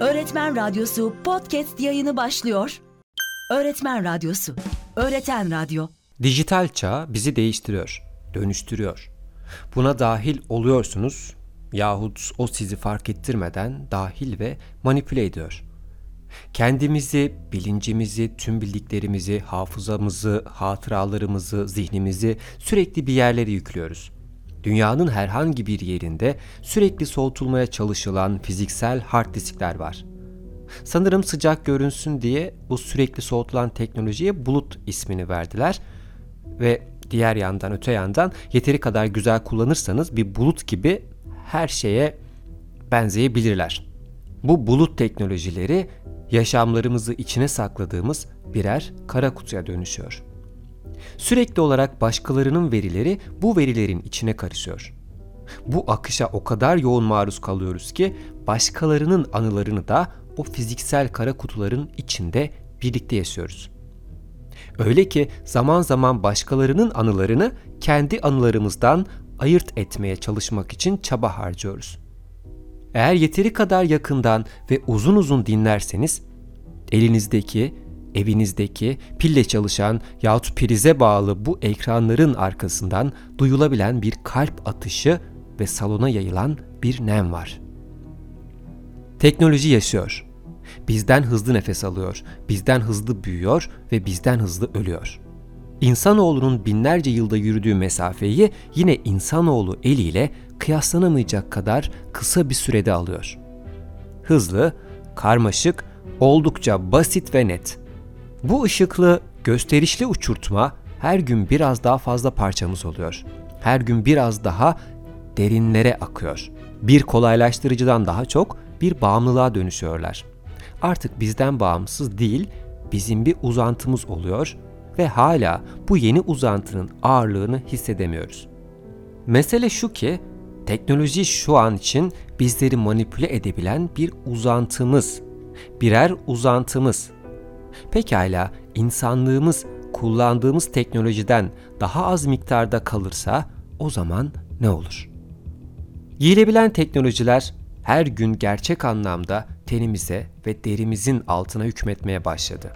Öğretmen Radyosu podcast yayını başlıyor. Öğretmen Radyosu, öğreten radyo. Dijital çağ bizi değiştiriyor, dönüştürüyor. Buna dahil oluyorsunuz yahut o sizi fark ettirmeden dahil ve manipüle ediyor. Kendimizi, bilincimizi, tüm bildiklerimizi, hafızamızı, hatıralarımızı, zihnimizi sürekli bir yerlere yüklüyoruz. Dünyanın herhangi bir yerinde sürekli soğutulmaya çalışılan fiziksel hard diskler var. Sanırım sıcak görünsün diye bu sürekli soğutulan teknolojiye bulut ismini verdiler ve diğer yandan öte yandan yeteri kadar güzel kullanırsanız bir bulut gibi her şeye benzeyebilirler. Bu bulut teknolojileri yaşamlarımızı içine sakladığımız birer kara kutuya dönüşüyor. Sürekli olarak başkalarının verileri bu verilerin içine karışıyor. Bu akışa o kadar yoğun maruz kalıyoruz ki başkalarının anılarını da o fiziksel kara kutuların içinde birlikte yaşıyoruz. Öyle ki zaman zaman başkalarının anılarını kendi anılarımızdan ayırt etmeye çalışmak için çaba harcıyoruz. Eğer yeteri kadar yakından ve uzun uzun dinlerseniz elinizdeki, evinizdeki pille çalışan yahut prize bağlı bu ekranların arkasından duyulabilen bir kalp atışı ve salona yayılan bir nem var. Teknoloji yaşıyor. Bizden hızlı nefes alıyor, bizden hızlı büyüyor ve bizden hızlı ölüyor. İnsanoğlunun binlerce yılda yürüdüğü mesafeyi yine insanoğlu eliyle kıyaslanamayacak kadar kısa bir sürede alıyor. Hızlı, karmaşık, oldukça basit ve net. Bu ışıklı, gösterişli uçurtma her gün biraz daha fazla parçamız oluyor. Her gün biraz daha derinlere akıyor. Bir kolaylaştırıcıdan daha çok bir bağımlılığa dönüşüyorlar. Artık bizden bağımsız değil, bizim bir uzantımız oluyor ve hala bu yeni uzantının ağırlığını hissedemiyoruz. Mesele şu ki teknoloji şu an için bizleri manipüle edebilen bir uzantımız, birer uzantımız. Pekala insanlığımız kullandığımız teknolojiden daha az miktarda kalırsa o zaman ne olur? Giyilebilen teknolojiler her gün gerçek anlamda tenimize ve derimizin altına hükmetmeye başladı.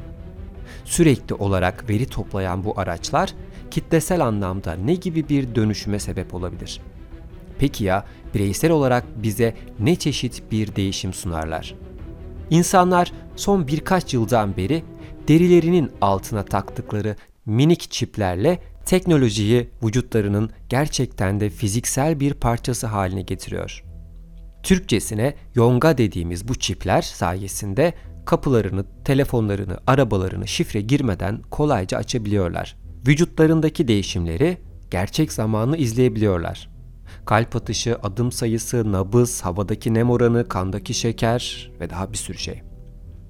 Sürekli olarak veri toplayan bu araçlar kitlesel anlamda ne gibi bir dönüşüme sebep olabilir? Peki ya bireysel olarak bize ne çeşit bir değişim sunarlar? İnsanlar son birkaç yıldan beri derilerinin altına taktıkları minik çiplerle teknolojiyi vücutlarının gerçekten de fiziksel bir parçası haline getiriyor. Türkçesine yonga dediğimiz bu çipler sayesinde kapılarını, telefonlarını, arabalarını şifre girmeden kolayca açabiliyorlar. Vücutlarındaki değişimleri gerçek zamanlı izleyebiliyorlar. Kalp atışı, adım sayısı, nabız, havadaki nem oranı, kandaki şeker ve daha bir sürü şey.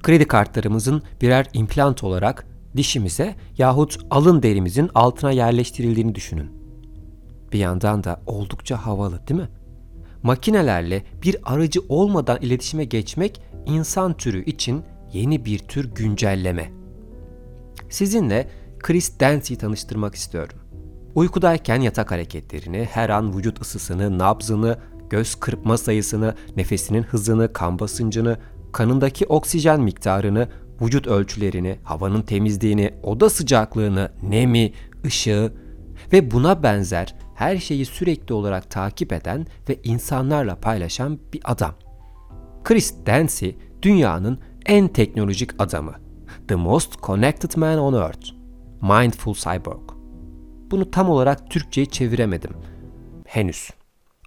Kredi kartlarımızın birer implant olarak dişimize yahut alın derimizin altına yerleştirildiğini düşünün. Bir yandan da oldukça havalı değil mi? Makinelerle bir aracı olmadan iletişime geçmek insan türü için yeni bir tür güncelleme. Sizinle Chris Dancy'yi tanıştırmak istiyorum. Uykudayken yatak hareketlerini, her an vücut ısısını, nabzını, göz kırpma sayısını, nefesinin hızını, kan basıncını, kanındaki oksijen miktarını, vücut ölçülerini, havanın temizliğini, oda sıcaklığını, nemi, ışığı ve buna benzer her şeyi sürekli olarak takip eden ve insanlarla paylaşan bir adam. Chris Dancy dünyanın en teknolojik adamı. The most connected man on earth. Mindful Cyborg. Bunu tam olarak Türkçe'ye çeviremedim. Henüz.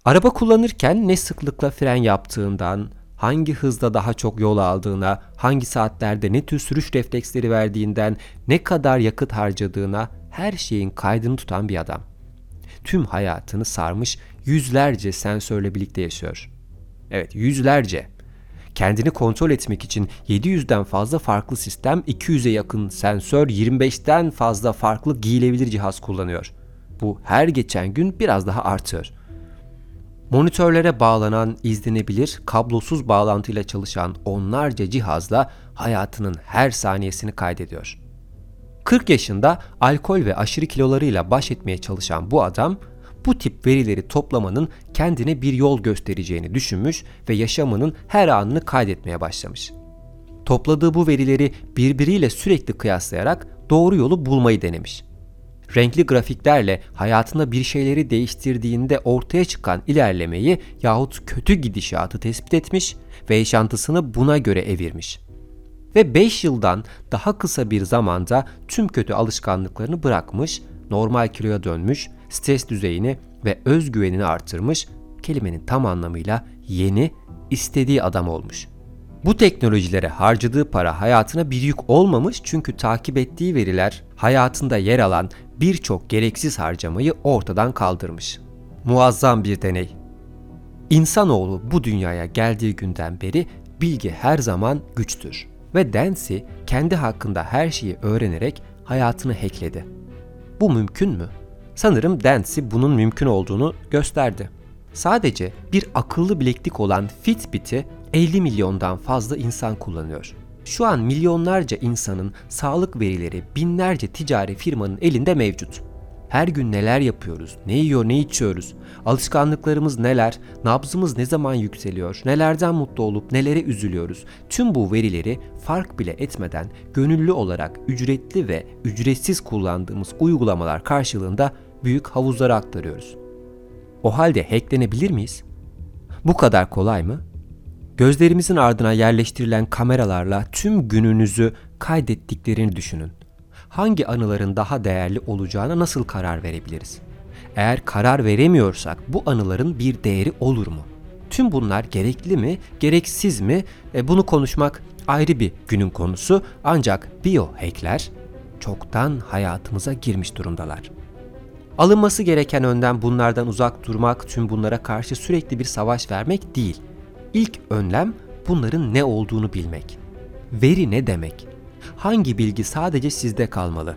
Araba kullanırken ne sıklıkla fren yaptığından, hangi hızda daha çok yol aldığına, hangi saatlerde ne tür sürüş refleksleri verdiğinden, ne kadar yakıt harcadığına her şeyin kaydını tutan bir adam. Tüm hayatını sarmış yüzlerce sensörle birlikte yaşıyor. Evet yüzlerce. Kendini kontrol etmek için 700'den fazla farklı sistem, 200'e yakın sensör, 25'ten fazla farklı giyilebilir cihaz kullanıyor. Bu her geçen gün biraz daha artıyor. Monitörlere bağlanan, izlenebilir, kablosuz bağlantıyla çalışan onlarca cihazla hayatının her saniyesini kaydediyor. 40 yaşında alkol ve aşırı kilolarıyla baş etmeye çalışan bu adam bu tip verileri toplamanın kendine bir yol göstereceğini düşünmüş ve yaşamının her anını kaydetmeye başlamış. Topladığı bu verileri birbiriyle sürekli kıyaslayarak doğru yolu bulmayı denemiş. Renkli grafiklerle hayatında bir şeyleri değiştirdiğinde ortaya çıkan ilerlemeyi yahut kötü gidişatı tespit etmiş ve yaşantısını buna göre evirmiş. Ve 5 yıldan daha kısa bir zamanda tüm kötü alışkanlıklarını bırakmış, normal kiloya dönmüş, stres düzeyini ve özgüvenini artırmış, kelimenin tam anlamıyla yeni, istediği adam olmuş. Bu teknolojilere harcadığı para hayatına bir yük olmamış çünkü takip ettiği veriler hayatında yer alan birçok gereksiz harcamayı ortadan kaldırmış. Muazzam bir deney. İnsanoğlu bu dünyaya geldiği günden beri bilgi her zaman güçtür. Ve Dancy kendi hakkında her şeyi öğrenerek hayatını hackledi. Bu mümkün mü? Sanırım Dancy bunun mümkün olduğunu gösterdi. Sadece bir akıllı bileklik olan Fitbit'i 50 milyondan fazla insan kullanıyor. Şu an milyonlarca insanın sağlık verileri binlerce ticari firmanın elinde mevcut. Her gün neler yapıyoruz, ne yiyor, ne içiyoruz, alışkanlıklarımız neler, nabzımız ne zaman yükseliyor, nelerden mutlu olup nelere üzülüyoruz. Tüm bu verileri fark bile etmeden gönüllü olarak ücretli ve ücretsiz kullandığımız uygulamalar karşılığında büyük havuzlara aktarıyoruz. O halde hacklenebilir miyiz? Bu kadar kolay mı? Gözlerimizin ardına yerleştirilen kameralarla tüm gününüzü kaydettiklerini düşünün. Hangi anıların daha değerli olacağına nasıl karar verebiliriz? Eğer karar veremiyorsak bu anıların bir değeri olur mu? Tüm bunlar gerekli mi, gereksiz mi? E, bunu konuşmak ayrı bir günün konusu ancak biohackler çoktan hayatımıza girmiş durumdalar. Alınması gereken önden bunlardan uzak durmak, tüm bunlara karşı sürekli bir savaş vermek değil. İlk önlem bunların ne olduğunu bilmek. Veri ne demek? Hangi bilgi sadece sizde kalmalı?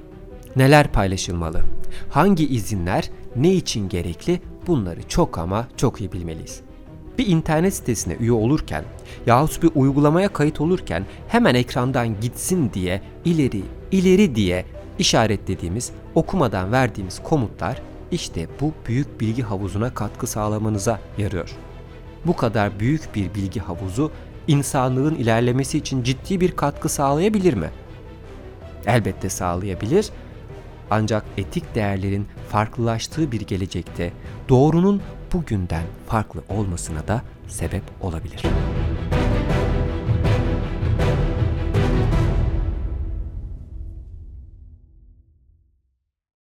Neler paylaşılmalı? Hangi izinler ne için gerekli? Bunları çok ama çok iyi bilmeliyiz. Bir internet sitesine üye olurken yahut bir uygulamaya kayıt olurken hemen ekrandan gitsin diye ileri ileri diye işaretlediğimiz, okumadan verdiğimiz komutlar işte bu büyük bilgi havuzuna katkı sağlamanıza yarıyor. Bu kadar büyük bir bilgi havuzu insanlığın ilerlemesi için ciddi bir katkı sağlayabilir mi? Elbette sağlayabilir. Ancak etik değerlerin farklılaştığı bir gelecekte doğrunun bugünden farklı olmasına da sebep olabilir.